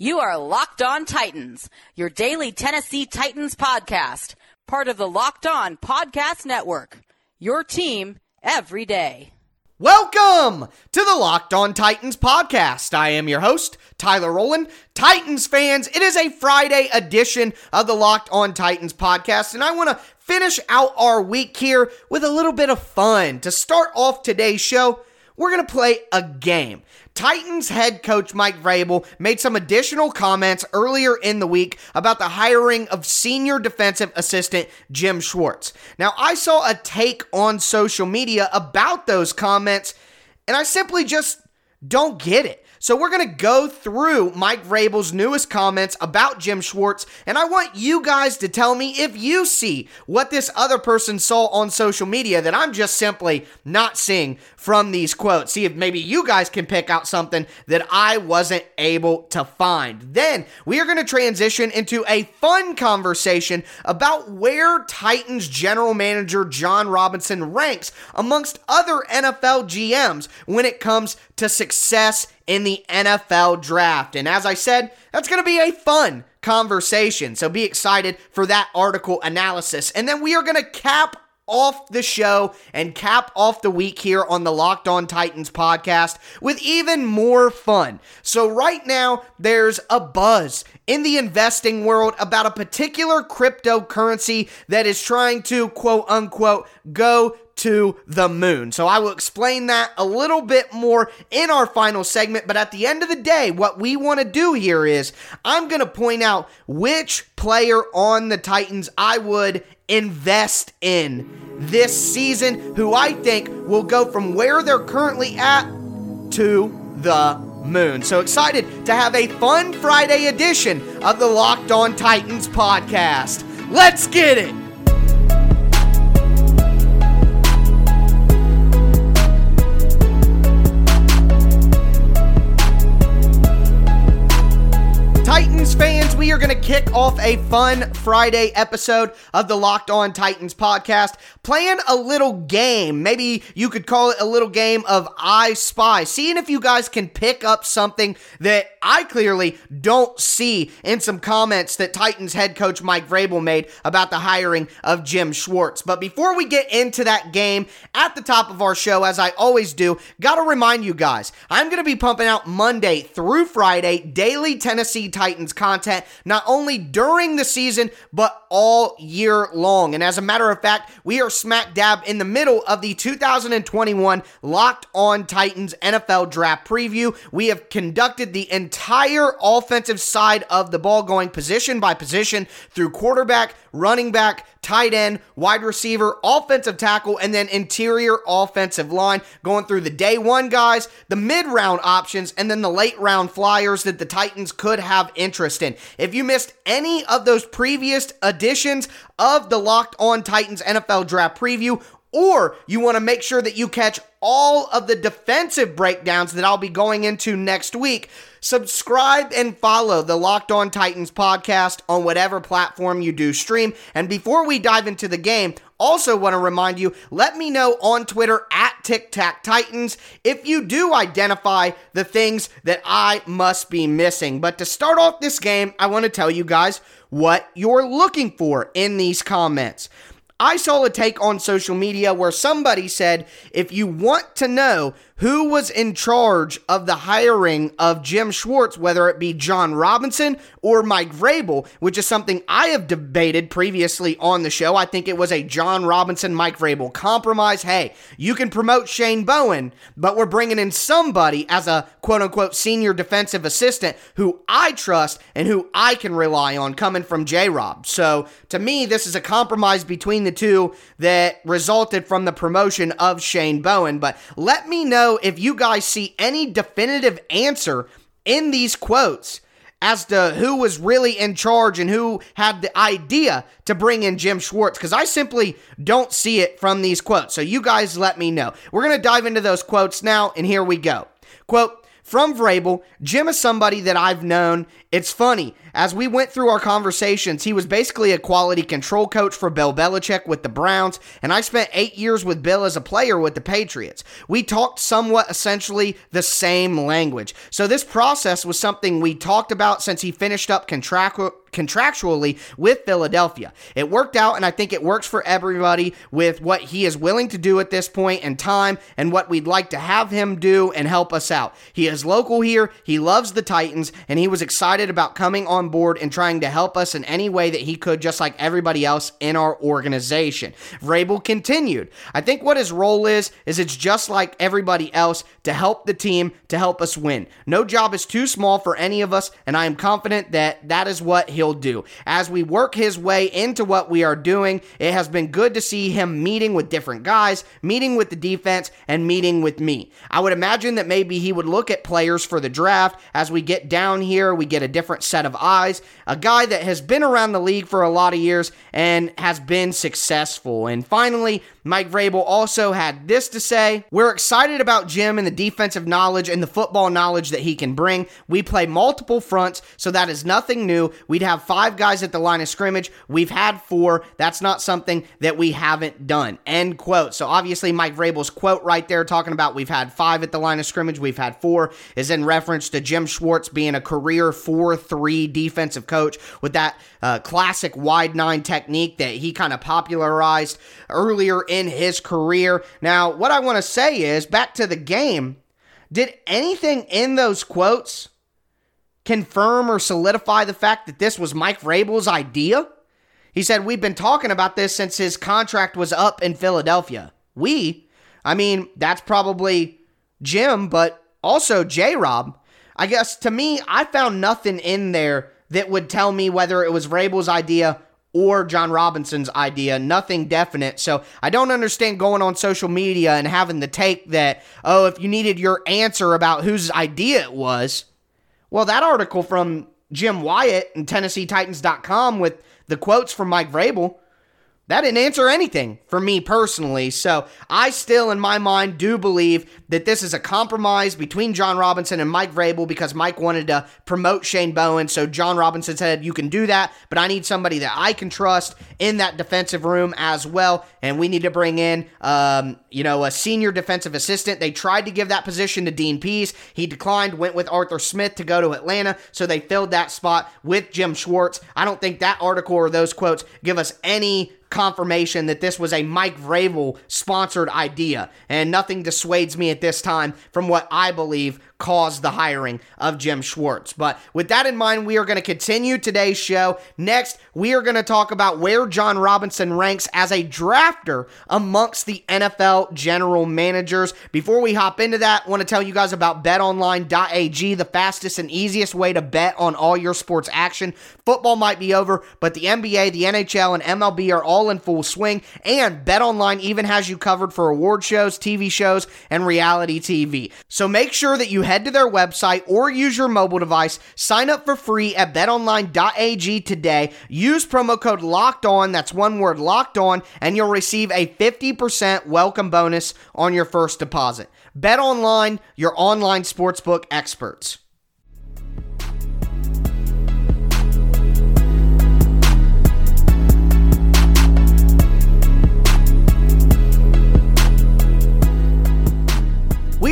You are Locked On Titans, your daily Tennessee Titans podcast, part of the Locked On Podcast Network. Your team every day. Welcome to the Locked On Titans podcast. I am your host, Tyler Rowland. Titans fans, it is a Friday edition of the Locked On Titans podcast, and I want to finish out our week here with a little bit of fun. To start off today's show, we're going to play a game. Titans head coach Mike Vrabel made some additional comments earlier in the week about the hiring of senior defensive assistant Jim Schwartz. Now, I saw a take on social media about those comments, and I simply just don't get it. So we're going to go through Mike Vrabel's newest comments about Jim Schwartz, and I want you guys to tell me if you see what this other person saw on social media that I'm just simply not seeing from these quotes. See if maybe you guys can pick out something that I wasn't able to find. Then we are going to transition into a fun conversation about where Titans general manager Jon Robinson ranks amongst other NFL GMs when it comes to success in the NFL draft. And as I said, that's going to be a fun conversation. So be excited for that article analysis. And then we are going to cap off the show and cap off the week here on the Locked On Titans podcast with even more fun. So, right now, there's a buzz in the investing world about a particular cryptocurrency that is trying to quote unquote go to the moon. So I will explain that a little bit more in our final segment. But at the end of the day, what we want to do here is I'm going to point out which player on the Titans I would invest in this season, who I think will go from where they're currently at to the moon. So excited to have a fun Friday edition of the Locked On Titans podcast. Let's get it. Titans fans, we are going to kick off a fun Friday episode of the Locked On Titans podcast, playing a little game. Maybe you could call it a little game of I Spy, seeing if you guys can pick up something that I clearly don't see in some comments that Titans head coach Mike Vrabel made about the hiring of Jim Schwartz. But before we get into that game, at the top of our show, as I always do, got to remind you guys, I'm going to be pumping out Monday through Friday daily Tennessee Titans content, not only during the season, but all year long. And as a matter of fact, we are smack dab in the middle of the 2021 Locked On Titans NFL Draft Preview. We have conducted the entire offensive side of the ball, going position by position through quarterback, running back, tight end, wide receiver, offensive tackle, and then interior offensive line, going through the day one guys, the mid round options, and then the late round flyers that the Titans could have interest in. If you missed any of those previous editions of the Locked On Titans NFL Draft Preview, or you want to make sure that you catch all of the defensive breakdowns that I'll be going into next week, subscribe and follow the Locked On Titans podcast on whatever platform you do stream. And before we dive into the game, also want to remind you, let me know on Twitter at Tic Tac Titans if you do identify the things that I must be missing. But to start off this game, I want to tell you guys what you're looking for in these comments. I saw a take on social media where somebody said if you want to know who was in charge of the hiring of Jim Schwartz, whether it be Jon Robinson or Mike Vrabel, which is something I have debated previously on the show. I think it was a Jon Robinson, Mike Vrabel compromise. Hey, you can promote Shane Bowen, but we're bringing in somebody as a quote unquote senior defensive assistant who I trust and who I can rely on coming from J Rob. So to me, this is a compromise between the two that resulted from the promotion of Shane Bowen. But let me know know if you guys see any definitive answer in these quotes as to who was really in charge and who had the idea to bring in Jim Schwartz because I simply don't see it from these quotes. So you guys let me know. We're going to dive into those quotes now, and here we go. Quote, from Vrabel. Jim is somebody that I've known. It's funny. As we went through our conversations, he was basically a quality control coach for Bill Belichick with the Browns, and I spent eight years with Bill as a player with the Patriots. We talked somewhat essentially the same language. So this process was something we talked about since he finished up contractual contractually with Philadelphia. It worked out, and I think it works for everybody with what he is willing to do at this point in time and what we'd like to have him do and help us out. He is local here, he loves the Titans, and he was excited about coming on board and trying to help us in any way that he could, just like everybody else in our organization. Vrabel continued. I think what his role is, is it's just like everybody else to help the team, to help us win. No job is too small for any of us, and I am confident that that is what he'll do. As we work his way into what we are doing, it has been good to see him meeting with different guys, meeting with the defense, and meeting with me. I would imagine that maybe he would look at players for the draft. As we get down here, we get a different set of eyes. A guy that has been around the league for a lot of years and has been successful. And finally, Mike Vrabel also had this to say We're excited about Jim and the defensive knowledge and the football knowledge that he can bring. We play multiple fronts, so that is nothing new. We'd have five guys at the line of scrimmage. We've had four. That's not something that we haven't done. End quote. So obviously, Mike Vrabel's quote right there talking about we've had five at the line of scrimmage, we've had four, is in reference to Jim Schwartz being a career 4 3 defensive coach with that uh, classic wide nine technique that he kind of popularized earlier in in his career. Now, what I want to say is back to the game, did anything in those quotes confirm or solidify the fact that this was Mike Vrabel's idea? He said, We've been talking about this since his contract was up in Philadelphia. We? I mean, that's probably Jim, but also J Rob. I guess to me, I found nothing in there that would tell me whether it was Vrabel's idea or Jon Robinson's idea, nothing definite. So I don't understand going on social media and having the take that, oh, if you needed your answer about whose idea it was, well, that article from Jim Wyatt and TennesseeTitans.com with the quotes from Mike Vrabel that didn't answer anything for me personally. So I still, in my mind, do believe that this is a compromise between Jon Robinson and Mike Vrabel because Mike wanted to promote Shane Bowen. So Jon Robinson said, You can do that, but I need somebody that I can trust in that defensive room as well. And we need to bring in, um, you know, a senior defensive assistant. They tried to give that position to Dean Pees. He declined, went with Arthur Smith to go to Atlanta. So they filled that spot with Jim Schwartz. I don't think that article or those quotes give us any confirmation that this was a Mike Vrabel sponsored idea, and nothing dissuades me at this time from what I believe caused the hiring of Jim Schwartz. But with that in mind, we are going to continue today's show. Next, we are going to talk about where Jon Robinson ranks as a drafter amongst the NFL general managers. Before we hop into that, I want to tell you guys about betonline.ag, the fastest and easiest way to bet on all your sports action. Football might be over, but the NBA, the NHL, and MLB are all in full swing, and BetOnline even has you covered for award shows, TV shows, and reality TV. So make sure that you head to their website or use your mobile device. Sign up for free at betonline.ag today. Use promo code locked on, that's one word locked on, and you'll receive a 50% welcome bonus on your first deposit. BetOnline, your online sportsbook experts.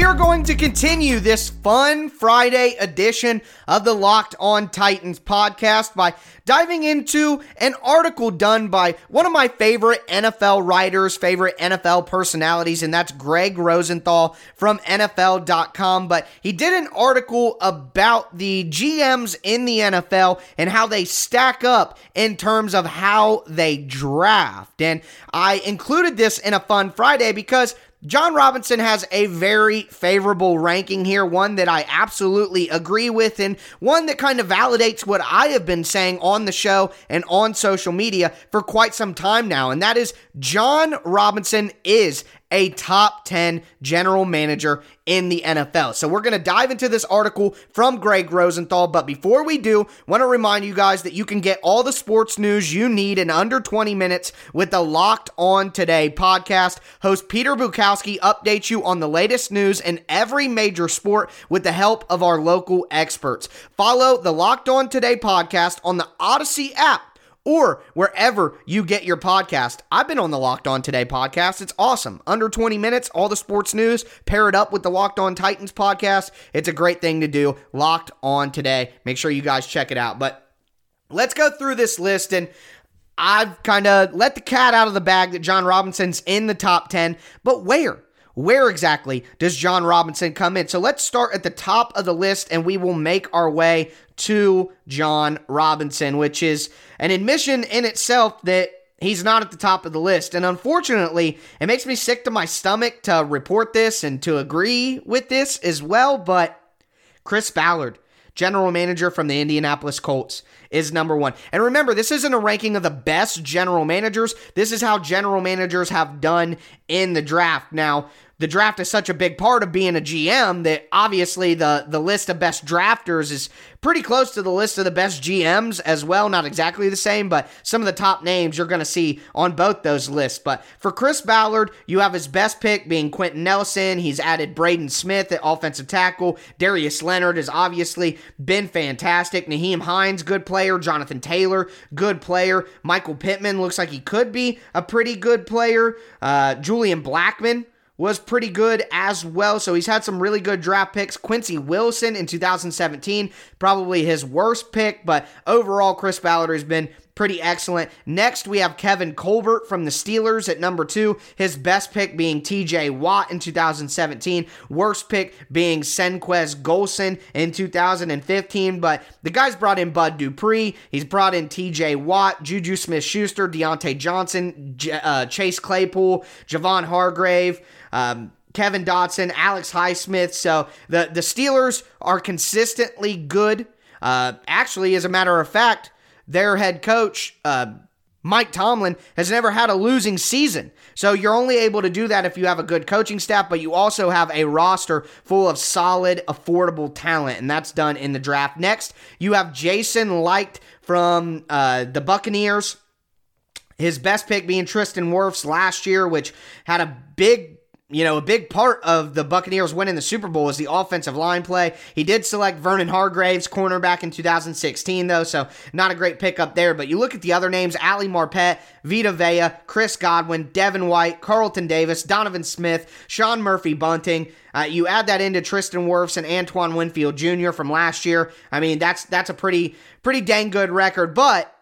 Are going to continue this fun Friday edition of the Locked On Titans podcast by diving into an article done by one of my favorite NFL writers, favorite NFL personalities, and that's Greg Rosenthal from NFL.com. But he did an article about the GMs in the NFL and how they stack up in terms of how they draft. And I included this in a fun Friday because Jon Robinson has a very favorable ranking here, one that I absolutely agree with, and one that kind of validates what I have been saying on the show and on social media for quite some time now. And that is Jon Robinson is a top 10 general manager in the NFL. So we're going to dive into this article from Greg Rosenthal, but before we do, want to remind you guys that you can get all the sports news you need in under 20 minutes with the Locked On Today podcast. Host Peter Bukowski updates you on the latest news in every major sport with the help of our local experts. Follow the Locked On Today podcast on the Audacy app or wherever you get your podcast. I've been on the Locked On Today podcast. It's awesome. Under 20 minutes, all the sports news, pair it up with the Locked On Titans podcast. It's a great thing to do. Locked On Today. Make sure you guys check it out. But let's go through this list and I've kind of let the cat out of the bag that Jon Robinson's in the top 10, but where? Where exactly does Jon Robinson come in? So let's start at the top of the list and we will make our way to Jon Robinson, which is an admission in itself that he's not at the top of the list. And unfortunately, it makes me sick to my stomach to report this and to agree with this as well. But Chris Ballard, general manager from the Indianapolis Colts, is number one. And remember, this isn't a ranking of the best general managers. This is how general managers have done in the draft. Now, the draft is such a big part of being a GM that obviously the the list of best drafters is pretty close to the list of the best GMs as well. Not exactly the same, but some of the top names you're going to see on both those lists. But for Chris Ballard, you have his best pick being Quenton Nelson. He's added Braden Smith at offensive tackle. Darius Leonard has obviously been fantastic. Nyheim Hines, good player. Jonathan Taylor, good player. Michael Pittman looks like he could be a pretty good player. Uh, Julian Blackmon was pretty good as well. So he's had some really good draft picks. Quincy Wilson in 2017, probably his worst pick, but overall, Chris Ballard has been pretty excellent. Next, we have Kevin Colbert from the Steelers at number two. His best pick being TJ Watt in 2017. Worst pick being Senquez Golson in 2015. But the guy's brought in Bud Dupree. He's brought in TJ Watt, Juju Smith Schuster, Diontae Johnson, J- uh, Chase Claypool, Javon Hargrave. Um, Kevin Dotson, Alex Highsmith. So the, the Steelers are consistently good. Uh, actually, as a matter of fact, their head coach, uh, Mike Tomlin, has never had a losing season. So you're only able to do that if you have a good coaching staff, but you also have a roster full of solid, affordable talent, and that's done in the draft. Next, you have Jason Licht from uh, the Buccaneers. His best pick being Tristan Wirfs last year, which had a big you know, a big part of the Buccaneers winning the Super Bowl was the offensive line play. He did select Vernon Hargreaves, cornerback in 2016, though, so not a great pickup there. But you look at the other names Ali Marpet, Vita Vea, Chris Godwin, Devin White, Carlton Davis, Donovan Smith, Sean Murphy Bunting. Uh, you add that into Tristan Wirfs and Antoine Winfield Jr. from last year. I mean, that's that's a pretty pretty dang good record. But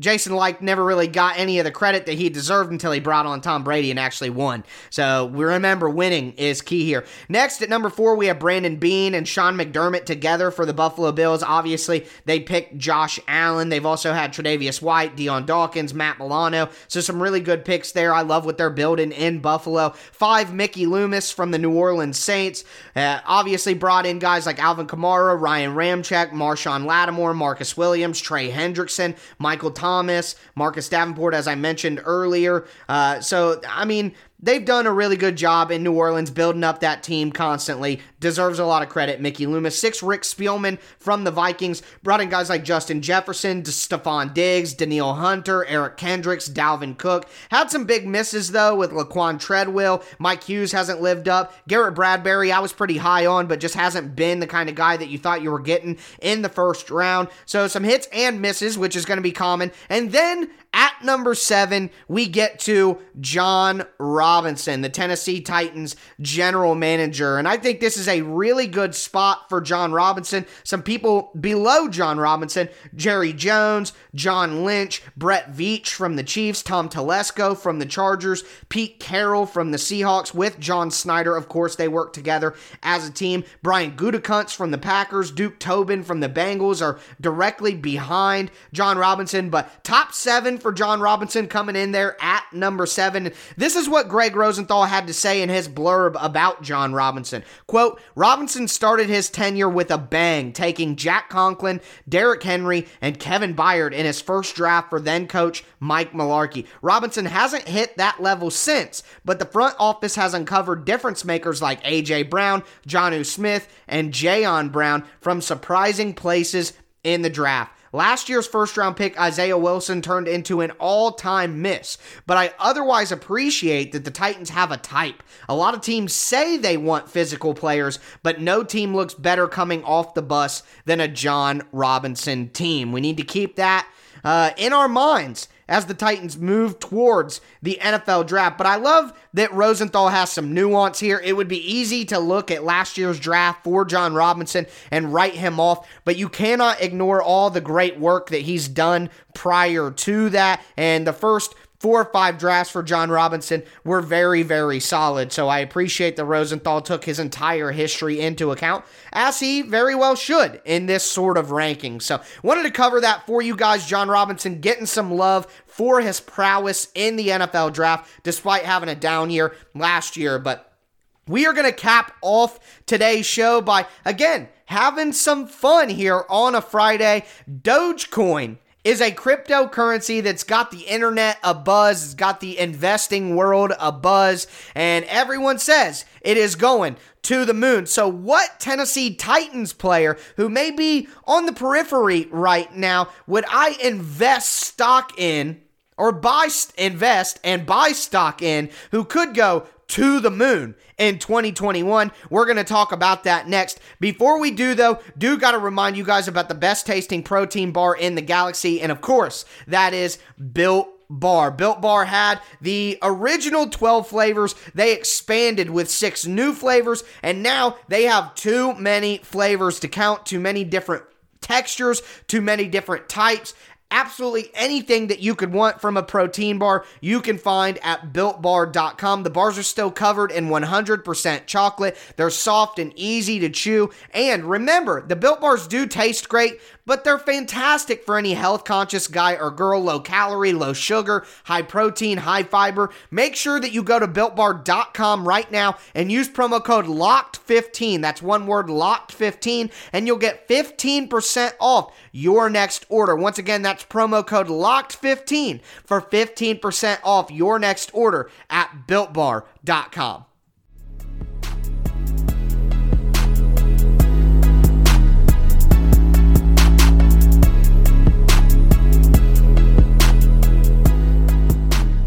Jason Licht never really got any of the credit that he deserved until he brought on Tom Brady and actually won. So we remember winning is key here. Next at number four, we have Brandon Beane and Sean McDermott together for the Buffalo Bills. Obviously, they picked Josh Allen. They've also had Tre'Davious White, Dion Dawkins, Matt Milano. So some really good picks there. I love what they're building in Buffalo. Five, Mickey Loomis from the New Orleans Saints. Uh, obviously brought in guys like Alvin Kamara, Ryan Ramczyk, Marshon Lattimore, Marcus Williams, Trey Hendrickson, Michael Thomas. Thomas, Marcus Davenport, as I mentioned earlier. Uh, so, I mean, they've done a really good job in New Orleans building up that team constantly. Deserves a lot of credit, Mickey Loomis. Six, Rick Spielman from the Vikings. Brought in guys like Justin Jefferson, Stefon Diggs, Danielle Hunter, Eric Kendricks, Dalvin Cook. Had some big misses, though, with Laquan Treadwell. Mike Hughes hasn't lived up. Garrett Bradbury, I was pretty high on, but just hasn't been the kind of guy that you thought you were getting in the first round. So some hits and misses, which is going to be common. And then at number seven, we get to Jon Robinson, the Tennessee Titans general manager. And I think this is a really good spot for Jon Robinson. Some people below Jon Robinson, Jerry Jones, John Lynch, Brett Veach from the Chiefs, Tom Telesco from the Chargers, Pete Carroll from the Seahawks, with John Schneider. Of course, they work together as a team. Brian Gutekunst from the Packers, Duke Tobin from the Bengals are directly behind Jon Robinson. But top seven for Jon Robinson coming in there at number seven. This is what Greg Rosenthal had to say in his blurb about Jon Robinson. Quote, Robinson started his tenure with a bang, taking Jack Conklin, Derrick Henry, and Kevin Byard in his first draft for then coach Mike Mularkey. Robinson hasn't hit that level since, but the front office has uncovered difference makers like A.J. Brown, Jonnu Smith, and Jayon Brown from surprising places in the draft. Last year's first round pick, Isaiah Wilson, turned into an all time miss, but I otherwise appreciate that the Titans have a type. A lot of teams say they want physical players, but no team looks better coming off the bus than a Jon Robinson team. We need to keep that uh, in our minds as the Titans move towards the NFL draft. But I love that Rosenthal has some nuance here. It would be easy to look at last year's draft for Jon Robinson and write him off, but you cannot ignore all the great work that he's done prior to that. And the first four or five drafts for Jon Robinson were very, very solid. So I appreciate that Rosenthal took his entire history into account, as he very well should in this sort of ranking. So wanted to cover that for you guys. Jon Robinson getting some love for his prowess in the NFL draft, despite having a down year last year. But we are going to cap off today's show by, again, having some fun here on a Friday. Dogecoin is a cryptocurrency that's got the internet a buzz, it's got the investing world a buzz, and everyone says it is going to the moon. So, what Tennessee Titans player who may be on the periphery right now would I invest stock in? Or buy, invest and buy stock in who could go to the moon in 2021. We're going to talk about that next. Before we do, though, do got to remind you guys about the best tasting protein bar in the galaxy. And of course, that is Built Bar. Built Bar had the original 12 flavors. They expanded with six new flavors, and now they have too many flavors to count, too many different textures, too many different types. Absolutely anything that you could want from a protein bar, you can find at builtbar.com. The bars are still covered in 100% chocolate. They're soft and easy to chew. And remember, the built bars do taste great, but they're fantastic for any health conscious guy or girl, low calorie, low sugar, high protein, high fiber. Make sure that you go to builtbar.com right now and use promo code LOCKED15. That's one word, LOCKED15, and you'll get 15% off your next order. Once again, that's promo code LOCKED15 for 15% off your next order at builtbar.com.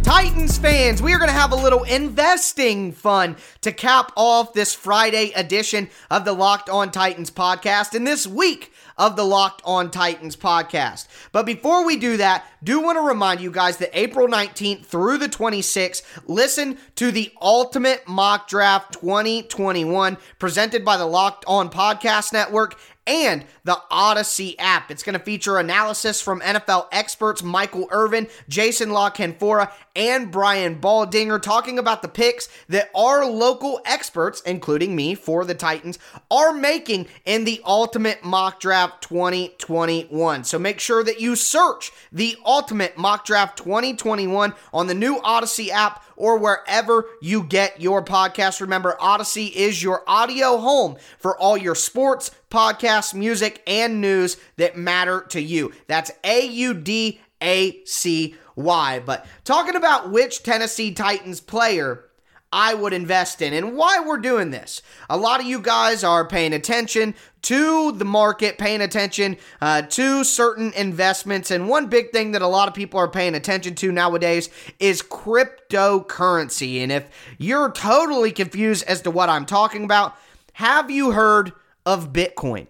Titans fans, we are going to have a little investing fun to cap off this Friday edition of the Locked On Titans podcast. And this week, of the Locked On Titans podcast. But before we do that, do want to remind you guys that April 19th through the 26th, listen to the Ultimate Mock Draft 2021 presented by the Locked On Podcast Network and the Audacy app. It's going to feature analysis from NFL experts Michael Irvin, Jason La Canfora, and Brian Baldinger talking about the picks that our local experts, including me for the Titans, are making in the Ultimate Mock Draft 2021. So make sure that you search the Ultimate Mock Draft 2021 on the new Audacy app or wherever you get your podcast. Remember, Audacy is your audio home for all your sports, podcasts, music, and news that matter to you. That's A U D A C Y. But talking about which Tennessee Titans player I would invest in and why we're doing this. A lot of you guys are paying attention to the market, paying attention uh, to certain investments. And one big thing that a lot of people are paying attention to nowadays is cryptocurrency. And if you're totally confused as to what I'm talking about, have you heard of Bitcoin?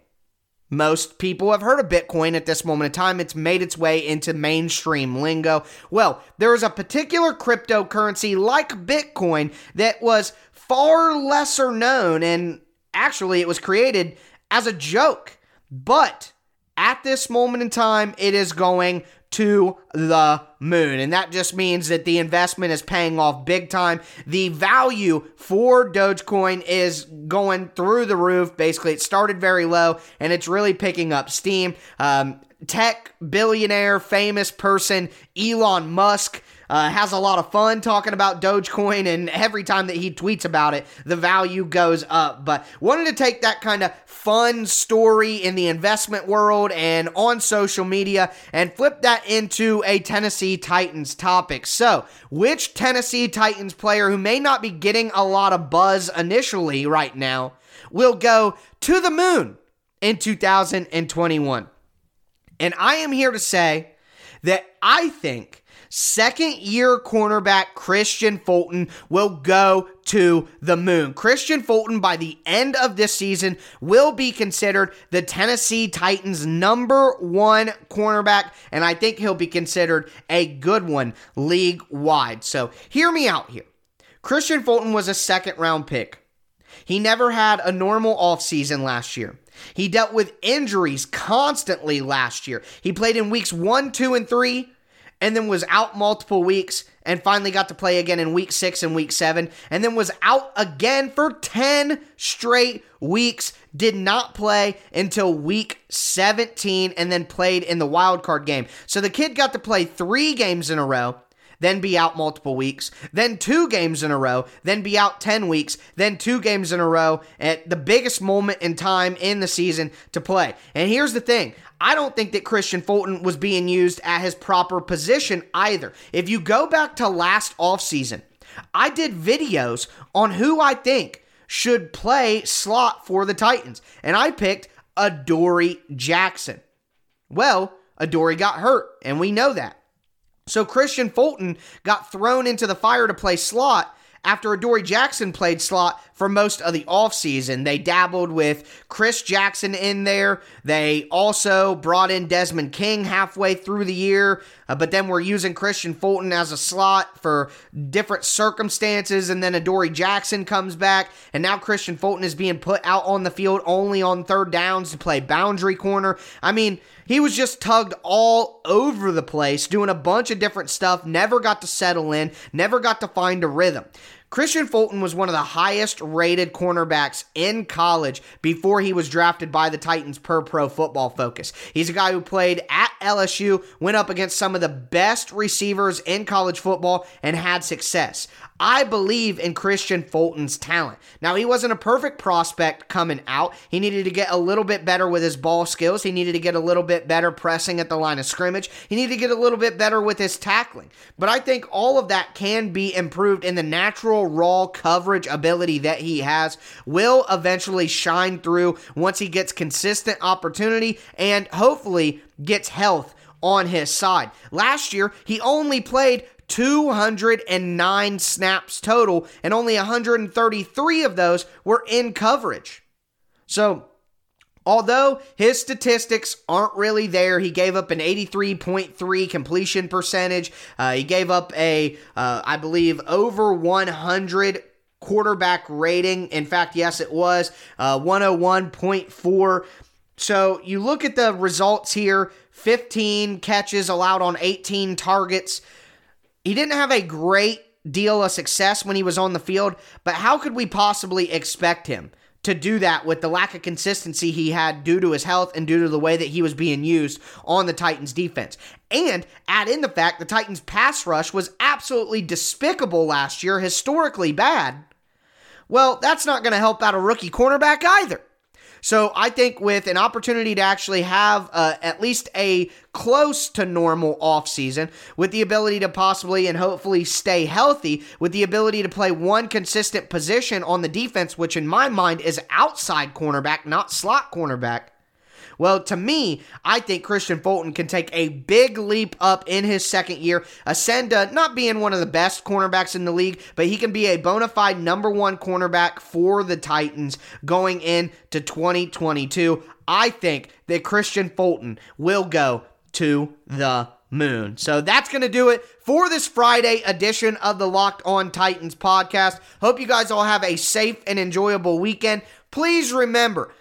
Most people have heard of Bitcoin at this moment in time. It's made its way into mainstream lingo. Well, there is a particular cryptocurrency like Bitcoin that was far lesser known, and actually, it was created as a joke. But at this moment in time, it is going to the moon. And that just means that the investment is paying off big time. The value for Dogecoin is going through the roof. Basically, it started very low and it's really picking up steam. Um, tech billionaire, famous person, Elon Musk. uh, has a lot of fun talking about Dogecoin, and every time that he tweets about it, the value goes up. But wanted to take that kind of fun story in the investment world and on social media and flip that into a Tennessee Titans topic. So, which Tennessee Titans player who may not be getting a lot of buzz initially right now will go to the moon in 2021? And I am here to say that I think second year cornerback Kristian Fulton will go to the moon. Kristian Fulton, by the end of this season, will be considered the Tennessee Titans' number one cornerback, and I think he'll be considered a good one league wide. So hear me out here. Kristian Fulton was a second round pick. He never had a normal offseason last year. He dealt with injuries constantly last year. He played in weeks one, two, and three and then was out multiple weeks and finally got to play again in week six and week seven, and then was out again for 10 straight weeks. Did not play until week 17 and then played in the wild card game. So the kid got to play three games in a row. Then be out multiple weeks, then two games in a row, then be out 10 weeks, then two games in a row at the biggest moment in time in the season to play. And here's the thing I don't think that Kristian Fulton was being used at his proper position either. If you go back to last offseason, I did videos on who I think should play slot for the Titans, and I picked Adoree Jackson. Well, Adoree got hurt, and we know that. So Kristian Fulton got thrown into the fire to play slot after Adoree Jackson played slot for most of the offseason. They dabbled with Chris Jackson in there. They also brought in Desmond King halfway through the year, uh, but then we're using Kristian Fulton as a slot for different circumstances. And then Adoree Jackson comes back, and now Kristian Fulton is being put out on the field only on third downs to play boundary corner. I mean, he was just tugged all over the place, doing a bunch of different stuff, never got to settle in, never got to find a rhythm. Kristian Fulton was one of the highest rated cornerbacks in college before he was drafted by the Titans per pro football focus. He's a guy who played at LSU, went up against some of the best receivers in college football, and had success. I believe in Kristian Fulton's talent. Now, he wasn't a perfect prospect coming out. He needed to get a little bit better with his ball skills. He needed to get a little bit better pressing at the line of scrimmage. He needed to get a little bit better with his tackling. But I think all of that can be improved in the natural, raw coverage ability that he has, will eventually shine through once he gets consistent opportunity and hopefully gets health on his side. Last year, he only played 209 snaps total, and only 133 of those were in coverage. So, although his statistics aren't really there, he gave up an 83.3 completion percentage. Uh, he gave up a, uh, I believe, over 100 quarterback rating. In fact, yes, it was uh, 101.4. So you look at the results here 15 catches allowed on 18 targets. He didn't have a great deal of success when he was on the field, but how could we possibly expect him to do that with the lack of consistency he had due to his health and due to the way that he was being used on the Titans defense? And add in the fact the Titans pass rush was absolutely despicable last year, historically bad. Well, that's not going to help out a rookie cornerback either. So I think with an opportunity to actually have uh, at least a close to normal offseason, with the ability to possibly and hopefully stay healthy, with the ability to play one consistent position on the defense, which in my mind is outside cornerback, not slot cornerback. Well, to me, I think Kristian Fulton can take a big leap up in his second year, ascend to not being one of the best cornerbacks in the league, but he can be a bona fide number one cornerback for the Titans going into 2022. I think that Kristian Fulton will go to the moon. So that's going to do it for this Friday edition of the Locked On Titans podcast. Hope you guys all have a safe and enjoyable weekend. Please remember,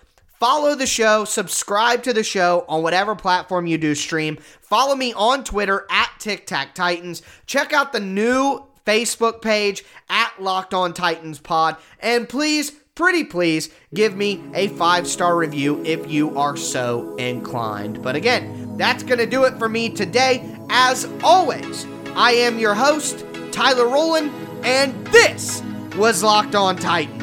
Follow the show, subscribe to the show on whatever platform you do stream. Follow me on Twitter at Tic Tac Titans. Check out the new Facebook page at Locked On Titans Pod. And please, pretty please, give me a five star review if you are so inclined. But again, that's going to do it for me today. As always, I am your host, Tyler Rowland, and this was Locked On Titans.